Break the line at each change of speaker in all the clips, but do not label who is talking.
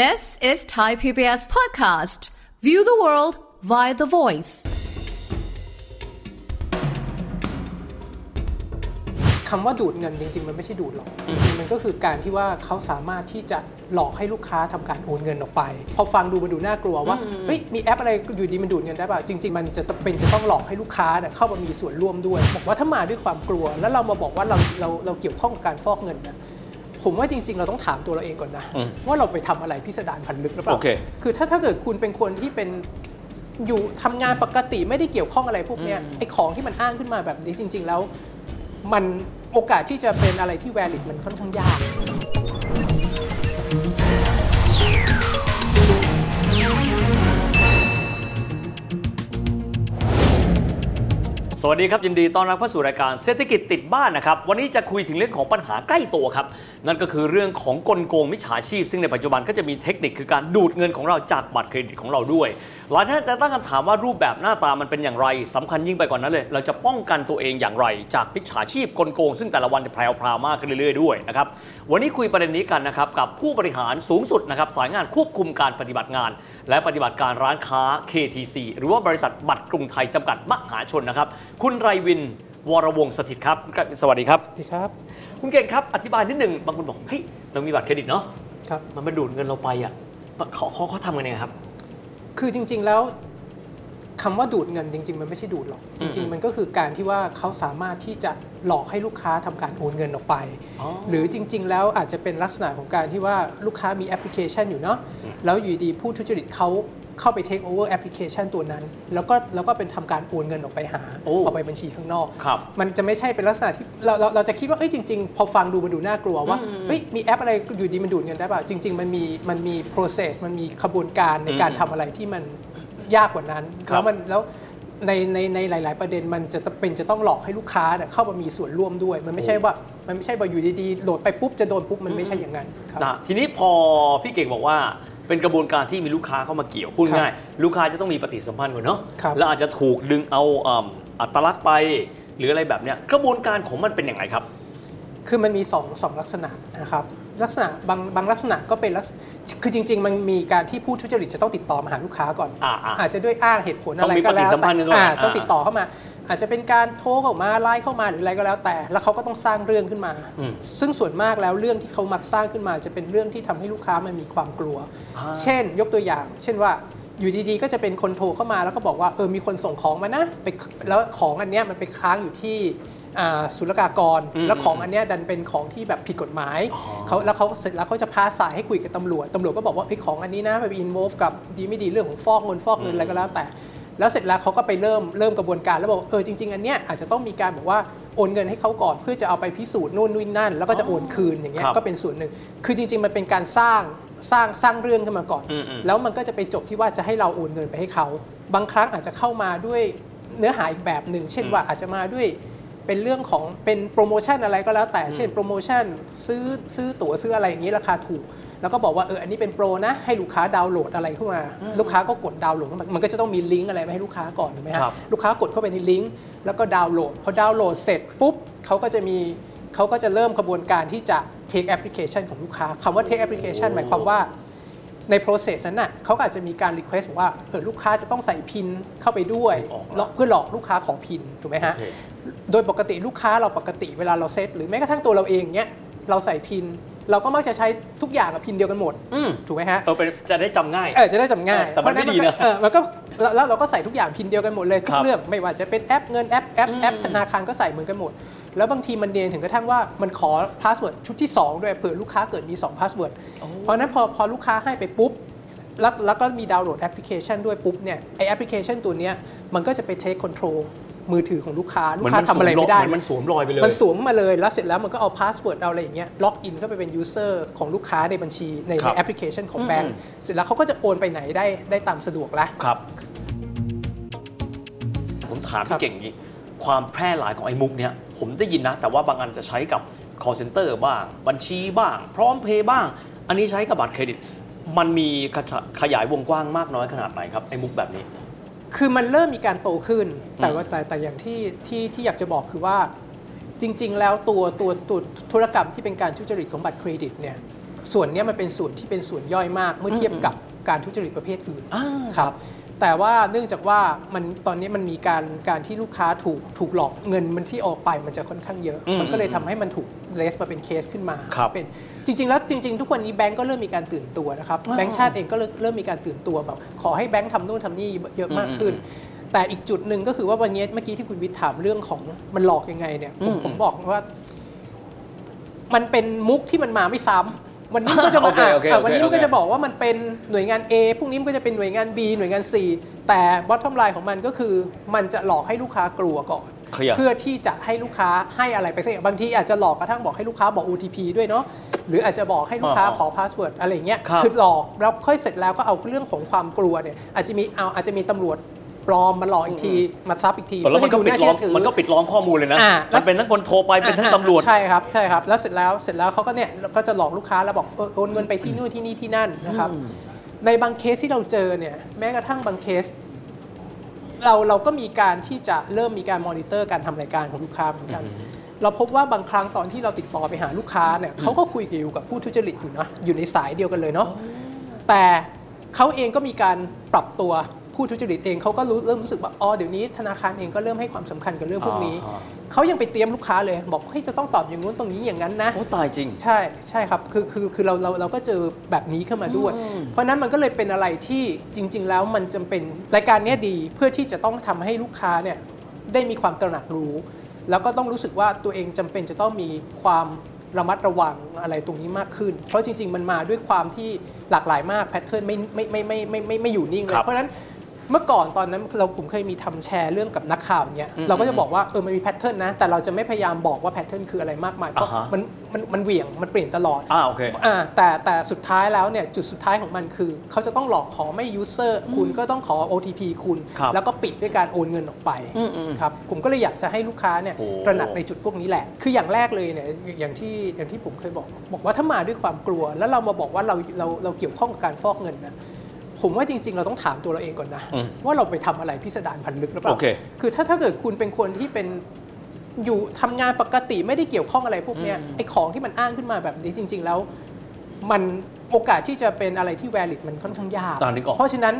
This is Thai PBS podcast. View the world via the voice.
คำว่าดูดเงินจริง ๆ มันไม่ใช่ดูดหรอก จริง ๆ มันก็คือการที่ว่าเขาสามารถที่จะหลอกให้ลูกค้าทำการโอนเงินออกไป พอฟังดูมันดูน่ากลัวว่าเฮ้ยมีแอปอะไรอยู่ดีมันดูดเงินได้ป่ะจริง ๆ มันจะเป็นจะต้องหลอกให้ลูกค้าเนี่ยเข้ามามีส่วนร่วมด้วย บอกว่าถ้ามาด้วยความกลัว แล้วเรามาบอกว่าเราเราเราเกี่ยวข้องกับการฟอกเงินนะ ผมว่าจริง ๆ เราต้องถามตัวเราเองก่อนนะ ว่าเราไปทำอะไรพิสดารพันลึกหรือเปล่า
โอเค
คือถ้าถ้าเกิดคุณเป็นคนที่เป็นอยู่ทำงานปกติไม่ได้เกี่ยวข้องอะไรพวกเนี้ยไอ้ของที่มันอ้างขึ้นมาแบบนี้จริง ๆ แล้ว มันโอกาสที่จะเป็นอะไรที่ valid มันค่อนข้างยาก
สวัสดีครับยินดีต้อนรับเข้าสู่รายการเศรษฐกิจติดบ้านนะครับวันนี้จะคุยถึงเรื่องของปัญหาใกล้ตัวครับนั่นก็คือเรื่องของกลโกงมิจฉาชีพ ซึ่งในปัจจุบันก็จะมีเทคนิคคือการดูดเงินของเราจากบัตรเครดิตของเราด้วยหลายท่านจะตั้งคำถามว่ารูปแบบหน้าตามันเป็นอย่างไรสำคัญยิ่งไปกว่านั้นเลย เราจะป้องกันตัวเองอย่างไร จากมิจฉาชีพกลโกง ซึ่งแต่ละวันจะแพรวๆมากขึ้นเรื่อยๆด้วยนะครับวันนี้คุยประเด็นนี้กันนะครับกับผู้บริหารสูงสุดนะครับสายงานควบคุมการปฏิบัติงาน และปฏิบัติการร้านค้า KTC หรือว่าบริษัทบัตรกรุงไทยจำกัดมหาชนนะครับ คุณไรวินวรวงศ์สถิตครับคุณไรวินสวัสดีครับ
ดีครับ
คุณเก่งครับ อธิบายนิดหนึ่งบางคนบอกเฮ้ยเรามีบัตรเครดิตเนาะ
ครับ
มันมาดูดเงินเราไปอะเขาเขาเขาทำกันยังไงครับ
คือจริง ๆ แล้ว คำว่าดูดเงินจริง ๆ มันไม่ใช่ดูดหรอก จริง ๆ มันก็คือการที่ว่าเขาสามารถที่จะหลอกให้ลูกค้าทำการโอนเงินออกไป
อ๋อ
หรือจริง ๆ แล้วอาจจะเป็นลักษณะของการที่ว่าลูกค้ามีแอปพลิเคชันอยู่เนาะแล้วอยู่ดีผู้ทุจริตเขาเข้าไป take over แอปพลิเคชันตัวนั้น แล้วก็แล้วก็เป็นทำการโอนเงินออกไปหา
โอ้
เอาไปบัญชีข้างนอก
ครับ
มันจะไม่ใช่เป็นลักษณะที่เราเราเราจะคิดว่าเอ้ยจริง ๆ พอฟังดูมันดูน่ากลัวว่าเฮ้ยมีแอปอะไรอยู่ดีมันดูดเงินได้ป่ะจริง ๆ มันมีมันมี process มันมีขบวนการในการ
อืม
ทำอะไรที่มัน ยากกว่านั้น
ครับ
แล้วมันแล้วในในในหลาย ๆ ประเด็นมันจะเป็นจะต้องหลอกให้ลูกค้าเนี่ยเข้ามามีส่วนร่วมด้วย มันไม่ใช่ว่ามันไม่ใช่ว่าอยู่ดีๆโหลดไปปุ๊บจะโดนปุ๊บมันไม่ใช่อย่างนั้นครับ
นะทีนี้พอพี่เก่งบอกว่าเป็นกระบวนการที่มีลูกค้าเข้ามาเกี่ยวพูด
ครับ
ง่ายลูกค้าจะต้องมีปฏิสัมพันธ์ก่อนเนาะ
ครับ
แล้วอาจจะถูกดึงเอาเอิ่มอัตลักษณ์ไป หรืออะไรแบบเนี้ยกระบวนการของมันเป็นอย่างไรครับ
คือมันมีสองสองลักษณะนะครับลักษณะบางบางลักษณะก็เป็นลักษคือจริง ๆ มันมีการที่ผู้ทุจริตจะต้องติดต่อมาหาลูกค้าก่อน
อ่าอ่า
อาจจะด้วยอ้างเหตุผลอะไร
ต้องมี
ก็แล้ว
ปฏิสัมพันธ์กันก่อน
อ่า
อ่า
ต้องติดต่อเข้ามา อาจจะเป็นการโทรเข้ามาไลน์เข้ามาหรืออะไรก็แล้วแต่ แล้วเขาก็ต้องสร้างเรื่องขึ้นมา
อืม
ซึ่งส่วนมากแล้วเรื่องที่เขามักสร้างขึ้นมา จะเป็นเรื่องที่ทำให้ลูกค้ามันมีความกลัว
อ่า
เช่น ยกตัวอย่าง เช่นว่าอยู่ดีๆ ก็จะเป็นคนโทรเข้ามาแล้วก็บอกว่าเออมีคนส่งของมานะไปแล้วของอันเนี้ยมันไปค้างอยู่ที่อ่า ศุลกากร
อืม
แล้วของอันเนี้ยดันเป็นของที่แบบผิดกฎหมาย
อ๋อ
เขาแล้วเขาเสร็จแล้วเขาจะพาสายให้คุยกับตำรวจตำรวจก็บอกว่าไอ้ยของอันนี้นะไปอินโวฟกับดีไม่ดีเรื่องของฟอกเงินฟอกเงินอะไรก็แล้วแต่แล้วเสร็จแล้วเขาก็ไปเริ่มเริ่มกระบวนการแล้วบอกว่าเออจริงๆอันเนี้ยอาจจะต้องมีการบอกว่าโอนเงินให้เขาก่อนเพื่อจะเอาไปพิสูจน์นู่นนี่นั่น แล้วก็จะโอนคืนอย่างเงี้ย
ครับ
ก็เป็นส่วนหนึ่ง คือจริง ๆ มันเป็นการสร้างสร้างสร้างเรื่องขึ้นมาก่อน
อืมอืม
แล้วมันก็จะไปจบที่ว่าจะให้เราโอนเงินไปให้เขาบางครั้งอาจจะเข้ามาด้วยเนื้อหาอีกแบบหนึ่งเช่นว่าอาจจะมาด้วย เป็นเรื่องของเป็นโปรโมชั่นอะไรก็แล้วแต่เช่นโปรโมชั่นซื้อซื้อตั๋วซื้ออะไรอย่างนี้ราคาถูก แล้วก็บอกว่าเอออันนี้เป็นโปรนะให้ลูกค้าดาวน์โหลดอะไรขึ้นมา ลูกค้าก็กดดาวน์โหลดเข้ามามันก็จะต้องมีลิงก์อะไรมาให้ลูกค้าก่อนถูกไหมฮะ
ครับ
ลูกค้ากดเข้าไปในลิงก์แล้วก็ดาวน์โหลดพอดาวน์โหลดเสร็จปุ๊บเขาก็จะมีเขาก็จะเริ่มกระบวนการที่จะ take application ของลูกค้าคำว่า take application หมายความว่า ใน process นั้นน่ะเขาก็อาจจะมีการ request บอกว่าเออลูกค้าจะต้องใส่พินเข้าไปด้วย
ออกละ
หลอกเพื่อหลอกลูกค้าขอพินถูกไหมฮะ
โอเค
โดยปกติลูกค้าเราปกติเวลาเราเซตหรือแม้กระทั่งตัวเราเองเนี้ยเราใส่พินเราก็มักจะใช้ทุกอย่างกับพินเดียวกันหมด
อืม
ถูกไหมฮะ
เออเป็นจะได้จำง่าย
เออจะได้จำง่าย
แต่มันไม่ดีนะ
เอ๋อมันก็แล้วแล้วเราก็ใส่ทุกอย่าง PIN เดียวกันหมดเลยทุ
ครับ
เรื่องไม่ว่าจะเป็นแอปเงินแอปแอปแอปธนาคารก็ใส่เหมือนกันหมด แล้วบางทีมันเนียนถึงกระทั่งว่ามันขอ password ชุดที่ 2 ด้วยเผื่อลูกค้าเกิดมี2 password เพราะฉะนั้นพอพอลูกค้าให้ไปปุ๊บแล้วแล้วก็มีดาวน์โหลดแอปพลิเคชันด้วยปุ๊บเนี่ยไอแอปพลิเคชันตัวเนี้ยมันก็จะไป take control มือถือของลูกค้า ลูกค้าทำอะไรไม่ได้
เหมือนมันสวมรอยไปเลย
มันสวมมาเลยแล้วเสร็จแล้วมันก็เอา password เอาอะไรอย่างเงี้ย login เข้าไปเป็น user ของลูกค้าในบัญชีใน
ครับ
ในแอปพลิเคชันของ
อืม
แบงก์เสร็จแล้วเขาก็จะโอนไปไหนได้ได้ตามสะดวกแล้ว
ครับ ผมถาม
ครั
พี่
บ
เก่งอย่างนี้ ความแพร่หลายของไอ้มุกเนี้ยผมได้ยินนะ แต่ว่าบางอันจะใช้กับ call center บ้าง บัญชีบ้าง พร้อมเพย์บ้าง อันนี้ใช้กับบัตรเครดิต มันมีขยายขยายวงกว้างมากน้อยขนาดไหนครับ ไอ้มุกแบบนี้
คือมันเริ่มมีการโตขึ้น แต่
อืม
ว่าแต่แต่อย่างที่ที่ที่อยากจะบอกคือว่า จริง ๆ แล้วตัวตัวตัวธุรกรรมที่เป็นการทุจริตของบัตรเครดิตเนี่ยส่วนเนี้ยมันเป็นส่วนที่เป็นส่วนย่อยมากเมื่อเทียบกับการทุจริตประเภทอื่น
อ่า
ครับ แต่ว่าเนื่องจากว่ามันตอนนี้มันมีการการที่ลูกค้าถูกถูกหลอกเงินมันที่ออกไปมันจะค่อนข้างเยอะ
อืม
มันก็เลยทำให้มันถูกเลสมาเป็นเคสขึ้นมา
ครับ
เป็นจริง ๆ แล้วจริง ๆ ทุกวันนี้แบงก์ก็เริ่มมีการตื่นตัวนะครับ
อ่า
แบงก์ชาติเองก็เริ่มเริ่มมีการตื่นตัวแบบขอให้แบงก์ทำนู่นทำนี่เยอะมากขึ้นแต่อีกจุดหนึ่งก็คือว่าวันนี้เมื่อกี้ที่คุณวิทย์ถามเรื่องของมันหลอกยังไงเนี่ยผม
อืม
ผมบอกว่า มันเป็นมุกที่มันมาไม่ซ้ำ วันนี้มันก็จะมา
โอเคโอเค
อะวันนี้
โอเค
มันก็จะบอกว่ามันเป็นหน่วยงาน A พรุ่งนี้มันก็จะเป็นหน่วยงาน B หน่วยงาน C แต่ bottom line ของมันก็คือมันจะหลอกให้ลูกค้ากลัวก่อน
เคลียร์
เพื่อที่จะให้ลูกค้าให้อะไรไปสักอย่างบางทีอาจจะหลอกกระทั่งบอกให้ลูกค้าบอก OTP ด้วยเนาะหรืออาจจะบอกให้ลูกค้า
อ่า
ขอ password อะไรอย่างเงี้ย
ครับ
อหลอกแล้วค่อยเสร็จแล้วก็เอาเรื่องของความกลัวเนี่ยอาจจะมีเอาอาจจะมีตำรวจ ปลอมมาหลอกอีกทีมาซ้ำอีกที
แล้วมันก็
เพื่อให้
ปิดล้อมน่า
เชื่ถื
มันก็ปิดล้อมข้อมูลเลยนะ
อ่าแล้วมั
นเป็นทั้งคนโทรไปเป็นทั้งตำรวจ
ใช่ครับใช่ครับแล้วเสร็จแล้วเสร็จแล้วเขาก็เนี่ยก็จะหลอกลูกค้าแล้วบอกเออโอนเงินไปที่นู่นที่นี่ที่นั่นนะครับ ในบางเคสที่เราเจอเนี่ยแม้กระทั่งบางเคส เราเราก็มีการที่จะเริ่มมีการมอนิเตอร์การทำรายการของลูกค้าเหมือนกันเราพบว่าบางครั้งตอนที่เราติดต่อไปหาลูกค้าเนี่ยเขาก็คุยอยู่กับผู้ทุจริตอยู่นะอยู่ในสายเดียวกันเลยเนาะแต่เขาเองก็มีการปรับตัว ผู้ทุจริตเองเขาก็รู้เริ่มรู้สึกว่าอ๋อเดี๋ยวนี้ธนาคารเองก็เริ่มให้ความสำคัญกับเรื่องพวกนี้
อ่า
เขายังไปเตรียมลูกค้าเลย บอกเฮ้ยจะต้องตอบอย่างนู้นตรงนี้อย่างนั้นนะ
โอ้ตายจริง
ใช่ใช่ครับคือคือคือเราเราเราก็เจอแบบนี้ขึ้นมาด้วย เพราะฉะนั้นมันก็เลยเป็นอะไรที่จริง ๆ แล้วมันจำเป็นรายการเนี้ยดีเพื่อที่จะต้องทำให้ลูกค้าเนี่ยได้มีความตระหนักรู้ แล้วก็ต้องรู้สึกว่าตัวเองจำเป็นจะต้องมีความระมัดระวังอะไรตรงนี้มากขึ้น เพราะจริง ๆ มันมาด้วยความที่หลากหลายมาก pattern ไม่ไม่ไม่ไม่ไม่ไม่ไม่อยู่นิ่งเลย
ครับ
เพราะฉะนั้น เมื่อก่อนตอนนั้นเราผมเคยมีทำแชร์เรื่องกับนักข่าวเนี่ยเราก็จะบอกว่าเออมันมี pattern นะ แต่เราจะไม่พยายามบอกว่า pattern คืออะไรมากมายเพราะ
อ่าฮะ
มันมันมันเหวี่ยงมันเปลี่ยนตลอด
อ่าโอเค
อ่าแต่แต่สุดท้ายแล้วเนี่ยจุดสุดท้ายของมันคือ เขาจะต้องหลอกขอไม่ user คุณก็ต้องขอ OTP คุณ
ครับ
แล้วก็ปิดด้วยการโอนเงินออกไป
อืมอืม
ครับผมก็เลยอยากจะให้ลูกค้าเนี่ย
โอ้
ตระหนักในจุดพวกนี้แหละ คืออย่างแรกเลยเนี่ยอย่างที่อย่างที่ผมเคยบอก บอกว่าถ้ามาด้วยความกลัว แล้วเรามาบอกว่าเราเราเราเกี่ยวข้องกับการฟอกเงินนะ ผมว่าจริง ๆ เราต้องถามตัวเราเองก่อนนะ
อืม
ว่าเราไปทำอะไรพิสดารพันลึกหรือเปล่า
โอเค
คือถ้าถ้าเกิดคุณเป็นคนที่เป็นอยู่ทำงานปกติไม่ได้เกี่ยวข้องอะไรพวกเนี้ยไอ้ของที่มันอ้างขึ้นมาแบบนี้จริง ๆ แล้ว มันโอกาสที่จะเป็นอะไรที่ valid มันค่อนข้างยาก
ตามนี้ก่อน
เพราะฉะนั้น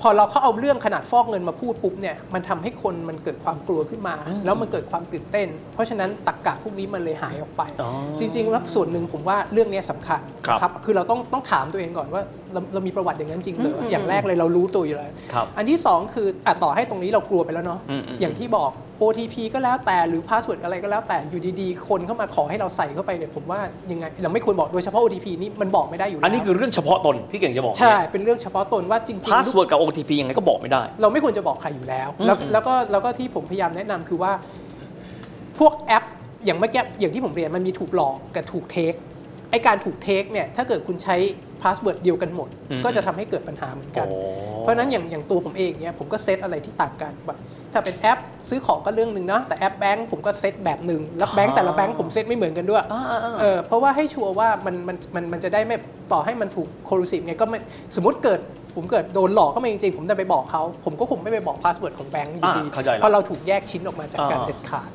พอเราเขาเอาเรื่องขนาดฟอกเงินมาพูดปุ๊บเนี่ยมันทำให้คนมันเกิดความกลัวขึ้นมา แล้วมันเกิดความตื่นเต้น เพราะฉะนั้นตรรกะพวกนี้มันเลยหายออกไป
อ๋อ
จริงๆแล้วส่วนหนึ่งผมว่าเรื่องเนี้ยสำคัญ
ครับ
นะคือเราต้องต้องถามตัวเองก่อนว่า เราเรามีประวัติอย่างนั้นจริงเหรออย่างแรกเลยเรารู้ตัวอยู่แล้ว
ครับ
อันที่ 2 คืออะต่อให้ตรงนี้เรากลัวไปแล้วเนาะ
อืมอืม
อย่างที่บอก OTP ก็แล้วแต่หรือ password อะไรก็แล้วแต่อยู่ดีๆ คนเข้ามาขอให้เราใส่เข้าไปเนี่ยผมว่ายังไงเราไม่ควรบอกโดยเฉพาะ OTP นี่มันบอกไม่ได้อยู่แล้ว
อันนี้คือเรื่องเฉพาะตนพี่เก่งจะบอก
ใช่เป็นเรื่องเฉพาะตนว่าจริง
passwordกับ OTP ยังไงก็บอกไม่ได้
เราไม่ควรจะบอกใครอยู่แล้ว แล้ว
อืม
แล้วก็แล้วก็ที่ผมพยายามแนะนำคือว่าพวกแอปอย่างเมื่อกี้อย่างที่ผมเรียนมันมีถูกหลอกกับถูก take ไอการถูก take เนี่ยถ้าเกิดคุณใช้ password เดียวกันหมด
อืม
ก็จะทำให้เกิดปัญหาเหมือนกัน
โอ้
เพราะฉะนั้นอย่างอย่างตัวผมเองเนี่ยผมก็เซตอะไรที่ต่างกันแบบถ้าเป็นแอปซื้อของก็เรื่องหนึ่งนะแต่แอปแบงก์ผมก็เซตแบบหนึ่งแล้วแบงก์แต่ละแบงก์ผมเซตไม่เหมือนกันด้วย
อ่าอ่าอ่า
เออเพราะว่าให้ชัวร์ว่ามันมันมันมันจะได้ไม่ต่อให้มันถูกโคลูซีฟไงก็ไม่สมมติเกิดผมเกิดโดนหลอกเข้ามาจริงๆ ผมจะไปบอกเขา ผมก็คงไม่ไปบอก password ของแบงก์อยู่ดี
อ่าเข้าใจแล้ว
เพราะเราถูกแยกชิ้นออกมาจากการ
อ่า
เด็ดขาด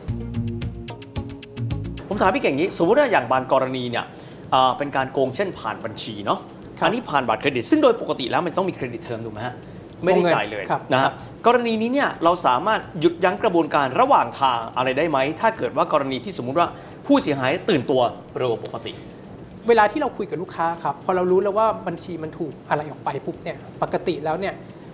ผมถามพี่เก่งนี้ สมมติว่าอย่างบางกรณีเนี่ยอ่าเป็นการโกงเช่นผ่านบัญชีเนาะ
ครับ
อันนี้ผ่านบัตรเครดิต ซึ่งโดยปกติแล้วมันต้องมี credit term ถูกไหมฮะไม่ได้
วงเงิน
จ่ายเลย
ครับ
นะ
ครั
ฮะ
บ
กรณีนี้เนี่ยเราสามารถหยุดยั้งกระบวนการระหว่างทางอะไรได้ไหม ถ้าเกิดว่ากรณีที่สมมุติว่าผู้เสียหายตื่นตัวเร็วกว่าปกติ
เวลาที่เราคุยกับลูกค้าครับพอเรารู้แล้วว่าบัญชีมันถูกอะไรออกไปปุ๊บเนี่ยปกติแล้วเนี่ย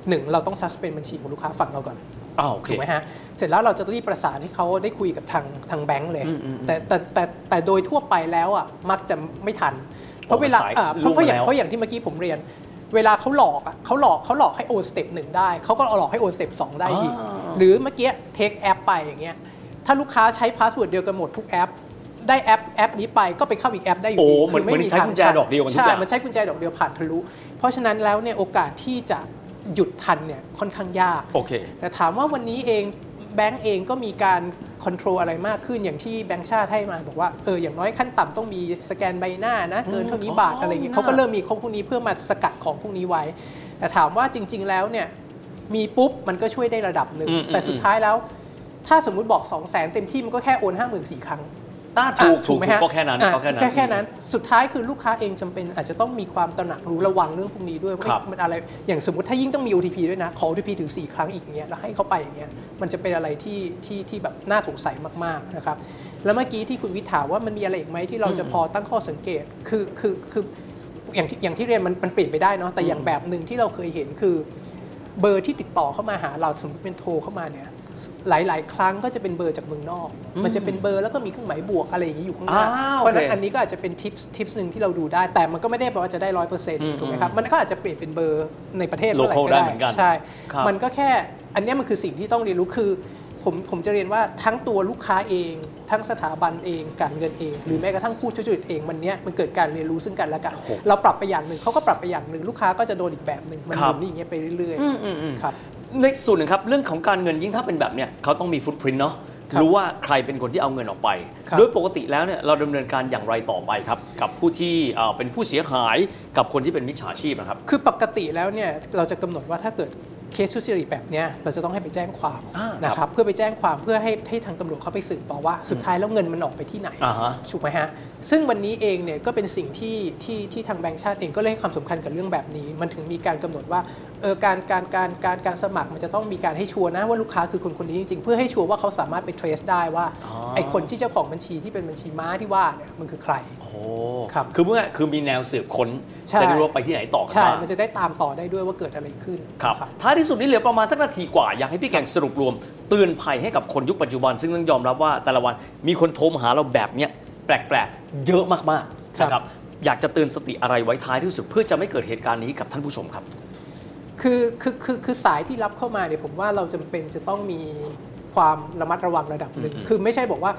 หนึ่งเราต้อง suspend บัญชีของลูกค้าฝั่งเราก่อน
อ้าวโอเค
ถูกไหมฮะ เสร็จแล้วเราจะรีบประสานให้เขาได้คุยกับทางทางแบงก์เลย
อืมอืม
แต่แต่แต่แต่โดยทั่วไปแล้วอะมักจะไม่ทัน เพราะ
อ๋อ
เวลา
สาย
อ่าเพราะ
ล่ว
ราะ
ง
เพราะอย่าง
แล้ว
เพราะอย่างที่เมื่อกี้ผมเรียน เวลาเขาหลอกอะเขาหลอกเขาหลอกให้โอน step หนึ่งได้เขาก็เอาหลอกให้โอน step สองได้อีก
อ่า
หรือเมื่อกี้take แอปไปอย่างเงี้ยถ้าลูกค้าใช้ password เดียวกันหมดทุกแอปได้แอปแอปนี้ไปก็ไปเข้าอีกแอปได้อยู่
โอ้
ดี
เหมือน
คืไเห
มือนใช้
ทาง
กุญแจดอกเดียวกันทุก
ใช่
อย่าง
มันใช้กุญแจดอกเดียวผ่านทะลุ เพราะฉะนั้นแล้วเนี่ยโอกาสที่จะหยุดทันเนี่ยค่อนข้างยาก
โอเค
แต่ถามว่าวันนี้เอง แบงก์เองก็มีการ control อะไรมากขึ้นอย่างที่แบงก์ชาติให้มา บอกว่าเอออย่างน้อยขั้นต่ำต้องมีสแกนใบหน้านะเกินเท่านี้บาท
อ๋ออะ
ไรเงี้ย
มี
เขาก็
หน้า
เริ่มมีข้อพวกนี้เพื่อมาสกัดของพวกนี้ไว้ แต่ถามว่าจริง ๆ แล้วเนี่ยมีปุ๊บมันก็ช่วยได้ระดับหนึ่ง
อืมอืม
แต่สุดท้ายแล้ว ถ้าสมมุติบอก 2 0 0 0 0 0เต็มที่มันก็แค่โอน 5 4 0 0 0ครั้ง
อ่า ถูก
อะ
ถูก
ไหม
ถูก
ฮะ
ก็แค่นั้น
อะ
ก็แค่นั้น
แค่แค่นั้น สุดท้ายคือลูกค้าเองจำเป็น อาจจะต้องมีความตระหนักรู้ระวังเรื่องพวกนี้ด้วยว่า
ครับ
มันอะไรอย่างสมมติถ้ายิ่งต้องมี OTP ด้วยนะ ขอ OTP ถึง 4 ครั้งอีกอย่างเงี้ยแล้วให้เขาไปอย่างเงี้ยมันจะเป็นอะไรที่ที่ที่แบบน่าสงสัยมากๆนะครับแล้วเมื่อกี้ที่คุณวิทย์ถามว่ามันมีอะไรอีกไหมที่เราจะพอตั้งข้อสังเกตคือคือคืออย่างที่อย่างที่เรียนมันมันเปลี่ยนไปได้เนาะแต่อย่างแบบหนึ่งที่เราเคยเห็นคือ เบอร์ที่ติดต่อเข้ามาหาเราสมมติเป็นโทรเข้ามาเนี่ย หลาย ๆ ครั้งก็จะเป็นเบอร์จากเมืองนอก มันจะเป็นเบอร์แล้วก็มีเครื่องหมายบวกอะไรอย่างนี้อยู่ข้างหน้า
อ้าว
เพราะฉะนั้น
โอเค
อันนี้ก็อาจจะเป็นทิปทิปหนึ่งที่เราดูได้ แต่มันก็ไม่ได้แปลว่าจะได้ร้อยเปอร์เซ็นต์
อืม
ถูกไหมครับ มันก็อาจจะเปลี่ยนเป็นเบอร์ในประเทศ
Local
เมื่อไหร่ก็
ได้
ได้
เหมือนกัน
ใช่
ครับ
มันก็แค่อันเนี้ยมันคือสิ่งที่ต้องเรียนรู้คือผมผมจะเรียนว่าทั้งตัวลูกค้าเอง ทั้งสถาบันเอง การเงินเอง หรือแม้กระทั่งผู้ช่วยธุรกิจเองมันเนี้ยมันเกิดการเรียนรู้ซึ่งกันและกัน เราปรับไปอย่างหนึ่งเขาก็ปรับไปอย่างหนึ่งลูกค้าก็จะโดนอีกแบบหนึ่งมัน
ครั
ห
บ
มุนอย่างเงี้ยไปเรื่อย
อืมอืมอืม
ๆครับ
ในส่วนหนึ่งครับเรื่องของการเงินยิ่งถ้าเป็นแบบเนี้ยเขาต้องมีฟุตพิ้นเนาะ
ครับ
รู้ว่าใครเป็นคนที่เอาเงินออกไป
ครับ
โดยปกติแล้วเนี่ยเราดำเนินการอย่างไรต่อไปครับ กับผู้ที่เอ่อเป็นผู้เสียหายกับคนที่เป็นมิจฉาชีพนะครับ
คือปกติแล้วเนี่ยเราจะกำหนดว่าถ้าเกิด เคสทุจริตแบบเนี้ยเราจะต้องให้ไปแจ้งความ
อ่า
นะค
ครั
รับบเพื่อไปแจ้งความเพื่อให้ให้ทางตำรวจเขาไปสืบต่อว่าสุดท้ายแล้วเงินมันออกไปที่ไหน
อ่าฮะ
ถูกไหมฮะซึ่งวันนี้เองเนี่ยก็เป็นสิ่งที่ที่ที่ทางแบงก์ชาติเองก็เลยให้ความสำคัญกับเรื่องแบบนี้ มันถึงมีการกำหนดว่าเออการการการการการสมัครมันจะต้องมีการให้ชัวร์นะว่าลูกค้าคือคนคนนี้จริงๆ เพื่อให้ชัวร์ว่าเขาสามารถไป trace ได้ว่า
อ๋อ
ไอ้คนที่เจ้าของบัญชีที่เป็นบัญชีม้าที่ว่าเนี่ยมันคือใคร
โอ้โห
ครับ
คือเมื่อคือมีแนวสืบค้น
ใช่
จะได้รู้ว่าไปที่ไหนต่อกัน
ใช่
บ้าง
มันจะได้ตามต่อได้ด้วยว่าเกิดอะไรขึ้น
ครับ
นะ
ท้ายที่สุดนี่เหลือประมาณสักนาทีกว่า อยากให้พี่แกงสรุปรวม เตือนภัยให้กับคนยุคปัจจุบัน ซึ่งต้องยอมรับว่าแต่ละวันมีคนโทรมาหาเราแบบเนี้ยแปลกๆ เยอะมากๆ
ครับ
นะครับอยากจะเตือนสติอะไรไว้ท้ายที่สุดเพื่อจะไม่เกิดเหตุการณ์นี้กับท่านผู้ชมครับ
คือคือคือคือสายที่รับเข้ามาเนี่ยผมว่าเราจำเป็นจะต้องมีความระมัดระวังระดับหนึ่งคือไม่ใช่บอกว่า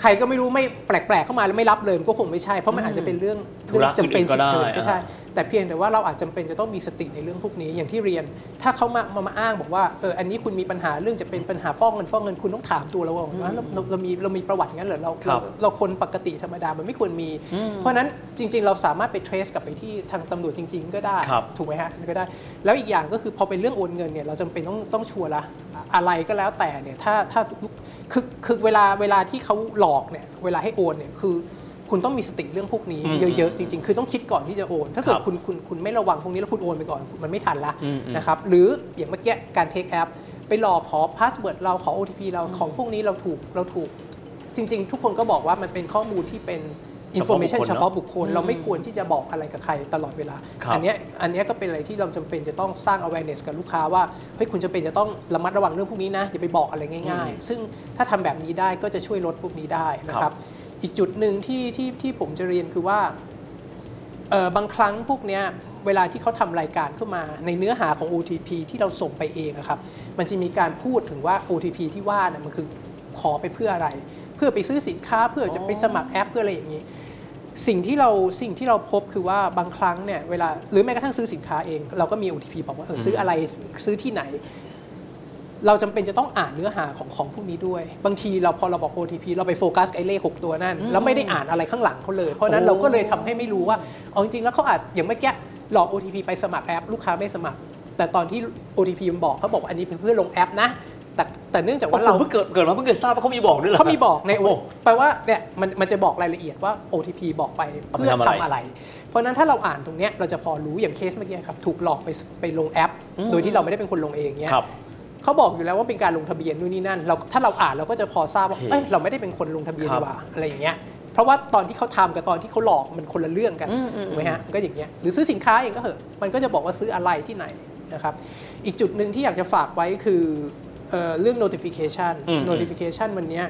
ใครก็ไม่รู้ไม่แปลกๆเข้ามาแล้วไม่รับเลยมันก็คงไม่ใช่เพราะมันอาจจะเป็นเรื่อง
ธุระ
เรื่องจำเป็น
อื่นๆก็ได้
ฉุกเฉินก็ใช่
อ่า
แต่เพียงแต่ว่าเราอาจจำเป็นจะต้องมีสติในเรื่องพวกนี้อย่างที่เรียน ถ้าเขามามามาอ้างบอกว่าเอออันนี้คุณมีปัญหาเรื่องจะเป็นปัญหาฟ้องเงินฟ้องเงินคุณต้องถามตัวเราก่อนว่าเราเราเรามีเรามีประวัติงั้นเหรอเรา
ครั
เรา
บ
เราคนปกติธรรมดามันไม่ควรมี เพราะฉะนั้นจริง ๆ เราสามารถไป trace กลับไปที่ทางตำรวจจริง ๆ ก็ได้
ครับ
ถูกไหมฮะก็ได้ แล้วอีกอย่างก็คือพอเป็นเรื่องโอนเงินเนี่ยเราจำเป็นต้องต้องชัวร์ละอะอะไรก็แล้วแต่เนี่ยถ้าถ้าคือคือเวลาเวลาที่เขาหลอกเนี่ยเวลาให้โอนเนี่ยคือ คุณต้องมีสติเรื่องพวกนี้
อืม
เยอะๆจริงๆ คือต้องคิดก่อนที่จะโอน ถ้าเกิดค
รับ
คุณคุณคุณไม่ระวังพวกนี้แล้วคุณโอนไปก่อนมันไม่ทันละ
อืมอืม
นะครับหรืออย่างเมื่อกี้การ take แอปไปหลอกขอ password เราขอ OTP เราของพวกนี้เราถูกเราถูก จริง ๆ ทุกคนก็บอกว่ามันเป็นข้อมูลที่เป็น information
เฉ
เฉ
พาะ
พาะ
บุ
บุ
ค
ค
ค
ค
ล
ลเราไม่ควรที่จะบอกอะไรกับใครตลอดเวลา
ครับ
อัเนี้ยอันเนี้ยก็เป็นอะไรที่เราจำเป็นจะต้องสร้าง awareness กับลูกค้าว่าเฮ้ยคุณจำเป็นจะต้องระมัดระวังเรื่องพวกนี้นะอย่าไปบอกอะไรง่าย ๆ ซึ่งถ้าทำแบบนี้ได้ก็จะช่วยลดพวกนี้ได้นะค
ครั
รับบ อีกจุดหนึ่งที่ที่ที่ผมจะเรียนคือว่าเออบางครั้งพวกเนี้ยเวลาที่เขาทำรายการขึ้นมา ในเนื้อหาของ OTP ที่เราส่งไปเองอะครับ มันจะมีการพูดถึงว่า OTP ที่ว่าน่ะมันคือขอไปเพื่ออะไร เพื่อไปซื้อสินค้าเพื่อจะไปสมัครแอปเพื่ออะไรอย่างนี้ สิ่งที่เราสิ่งที่เราพบคือว่าบางครั้งเนี่ยเวลาหรือแม้กระทั่งซื้อสินค้าเอง เราก็มี OTP บอกว่าเออซื้ออะไรซื้อที่ไหน เราจำเป็นจะต้องอ่านเนื้อหาของของพวกนี้ด้วย บางทีเราพอเราบอก OTP เราไปโฟกัสกับไอ้เลข 6 ตัวนั่น แล้วไม่ได้อ่านอะไรข้างหลังเขาเลย เพราะฉะนั้น
โอ้
เราก็เลยทำให้ไม่รู้ว่าเอาจริงๆแล้วเขาอาจอย่างเมื่อกี้หลอก OTP ไปสมัครแอป ลูกค้าไม่สมัคร แต่ตอนที่ OTP มันบอกเขาบอกว่าอันนี้เป็นเพื่อลงแอปนะแต่แต่เนื่องจาก
ว่า
ว่า
เรา
เรา
เพิ่งเกิดเกิดมาเพิ่งเคยทราบว่าเขามีบอกด้วยเหรอ
เขามีบอกใน
โอ้
โอแปลว่าเนี่ยมันมันจะบอกรายละเอียดว่า OTP บอกไป
เอาไป
เพื่อ
ทำอะไร
ทำอะไรเพราะฉะนั้นถ้าเราอ่านตรงเนี้ยเราจะพอรู้อย่างเคสเมื่อกี้ครับถูกหลอกไปไปลงแอป โดยที่เราไม่ได้เป็นคนลงเองเนี้ย
ครับ
เขาบอกอยู่แล้วว่าเป็นการลงทะเบียนนู่นนี่นั่นเราถ้าเราอ่านเราก็จะพอทราบว่า
โอเค
เอ้ยเราไม่ได้เป็นคนลงทะเบียน
ครับ
ดีกว่าอะไรอย่างเงี้ยเพราะว่าตอนที่เขาทำกับตอนที่เขาหลอกมันคนละเรื่องกัน
อืมอืม
ถูกไหมฮะมันก็อย่างเงี้ยหรือซื้อสินค้าเองก็เหอะมันก็จะบอกว่าซื้ออะไรที่ไหนนะครับอีกจุดหนึ่งที่อยากจะฝากไว้คือเอ่อเรื่อง notification
อืม
notification วันเนี้ย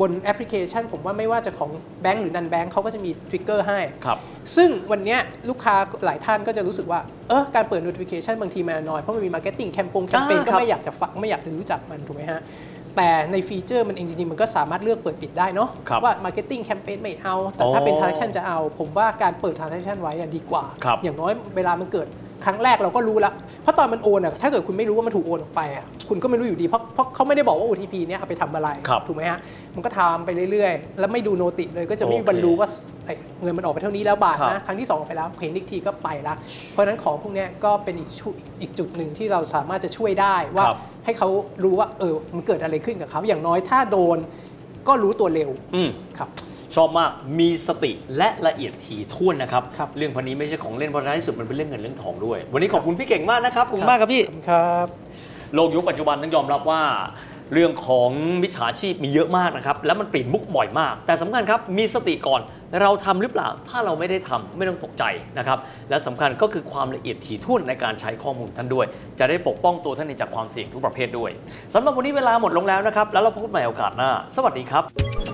บนแอปพลิเคชัน ผมว่าไม่ว่าจะของแบงก์หรือนันแบงก์เขาก็จะมีทริกเกอร์ให้
ครับ
ซึ่งวันเนี้ยลูกค้าหลายท่านก็จะรู้สึกว่าเออการเปิด notification บางทีมันน้อย เพราะมันมี marketing แคมปงแคมเปญ
อ่า
ก็
ครับ
ไม่อยากจะฟังไม่อยากจะรู้จักมันถูกไหมฮะแต่ในฟีเจอร์มันเองจริงๆ มันก็สามารถเลือกเปิดปิดได้เนาะ
ครับ
ว่า marketing แคมเปญไม่เอา แต่ถ้าเป็น
อ๋อ
transaction จะเอา ผมว่าการเปิด transaction ไว้อะดีกว่า
ครับ
อย่างน้อยเวลามันเกิด ครั้งแรกเราก็รู้ละเพราะตอนมันโอนอะถ้าเกิดคุณไม่รู้ว่ามันถูกโอนออกไปอะคุณก็ไม่รู้อยู่ดีเพราะเพราะเขาไม่ได้บอกว่า OTP เนี้ยเอาไปทำอะไร
ครับ
ถูกไหมฮะ มันก็ทำไปเรื่อยๆ แล้วไม่ดูโนติเลยก็จะไม่มี
โอเค
บรรลุว่าเอ้ยเงินมันออกไปเท่านี้แล้วบาท
ครับ
นะ ครั้งที่ 2 ออกไปแล้วเห็นอีกทีก็ไปละเพราะฉะนั้นของพวกเนี้ยก็เป็นอีกชุอีกจุดหนึ่งที่เราสามารถจะช่วยได้ว่า
ครับ
ให้เขารู้ว่าเออมันเกิดอะไรขึ้นกับเขาอย่างน้อยถ้าโดนก็รู้ตัวเร็ว
อืม
ครับ
ชอบมากมีสติและละเอียดถี่ถ้วนนะครับ
ครับ
เรื่องพันนี้ไม่ใช่ของเล่นเพราะท้ายที่สุดมันเป็นเรื่องเงินเรื่องทองด้วย วันนี้ขอบคุณพี่เก่งมากนะครับขอบคุณมากครับพี่
ขอบคุณครับ
โลกยุคปัจจุบันต้องยอมรับว่าเรื่องของมิจฉาชีพมีเยอะมากนะครับ แล้วมันเปลี่ยนมุกบ่อยมาก แต่สำคัญครับ มีสติก่อนเราทำหรือเปล่า ถ้าเราไม่ได้ทำไม่ต้องตกใจนะครับ และสำคัญก็คือความละเอียดถี่ถ้วนในการใช้ข้อมูลท่านด้วย จะได้ปกป้องตัวท่านเองจากความเสี่ยงทุกประเภทด้วยสำหรับวันนี้เวลาหมดลงแล้วนะครับ แล้วเราพบกันใหม่โอกาสหน้า สวัสดีครับ